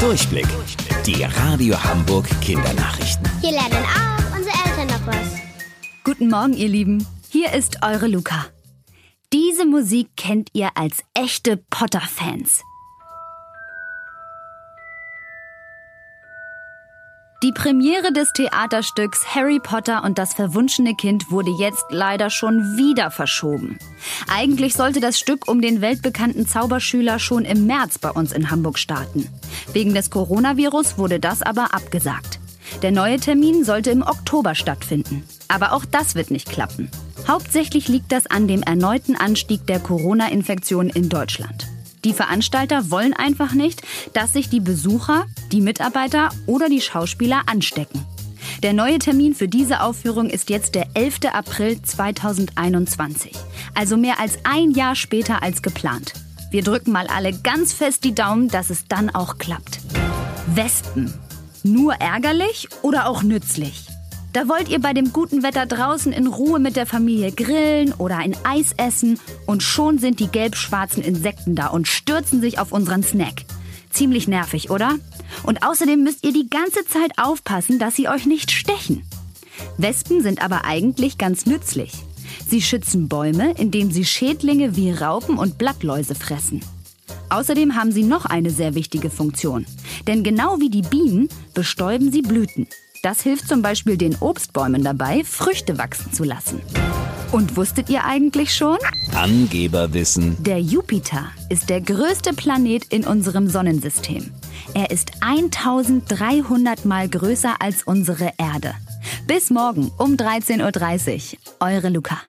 Durchblick. Die Radio Hamburg Kindernachrichten. Hier lernen auch unsere Eltern noch was. Guten Morgen, ihr Lieben. Hier ist eure Luca. Diese Musik kennt ihr als echte Potter-Fans. Die Premiere des Theaterstücks Harry Potter und das verwunschene Kind wurde jetzt leider schon wieder verschoben. Eigentlich sollte das Stück um den weltbekannten Zauberschüler schon im März bei uns in Hamburg starten. Wegen des Coronavirus wurde das aber abgesagt. Der neue Termin sollte im Oktober stattfinden. Aber auch das wird nicht klappen. Hauptsächlich liegt das an dem erneuten Anstieg der Corona-Infektion in Deutschland. Die Veranstalter wollen einfach nicht, dass sich die Besucher, die Mitarbeiter oder die Schauspieler anstecken. Der neue Termin für diese Aufführung ist jetzt der 11. April 2021, also mehr als ein Jahr später als geplant. Wir drücken mal alle ganz fest die Daumen, dass es dann auch klappt. Wespen. Nur ärgerlich oder auch nützlich? Da wollt ihr bei dem guten Wetter draußen in Ruhe mit der Familie grillen oder ein Eis essen und schon sind die gelb-schwarzen Insekten da und stürzen sich auf unseren Snack. Ziemlich nervig, oder? Und außerdem müsst ihr die ganze Zeit aufpassen, dass sie euch nicht stechen. Wespen sind aber eigentlich ganz nützlich. Sie schützen Bäume, indem sie Schädlinge wie Raupen und Blattläuse fressen. Außerdem haben sie noch eine sehr wichtige Funktion. Denn genau wie die Bienen bestäuben sie Blüten. Das hilft zum Beispiel den Obstbäumen dabei, Früchte wachsen zu lassen. Und wusstet ihr eigentlich schon? Angeberwissen. Der Jupiter ist der größte Planet in unserem Sonnensystem. Er ist 1300 Mal größer als unsere Erde. Bis morgen um 13.30 Uhr. Eure Luca.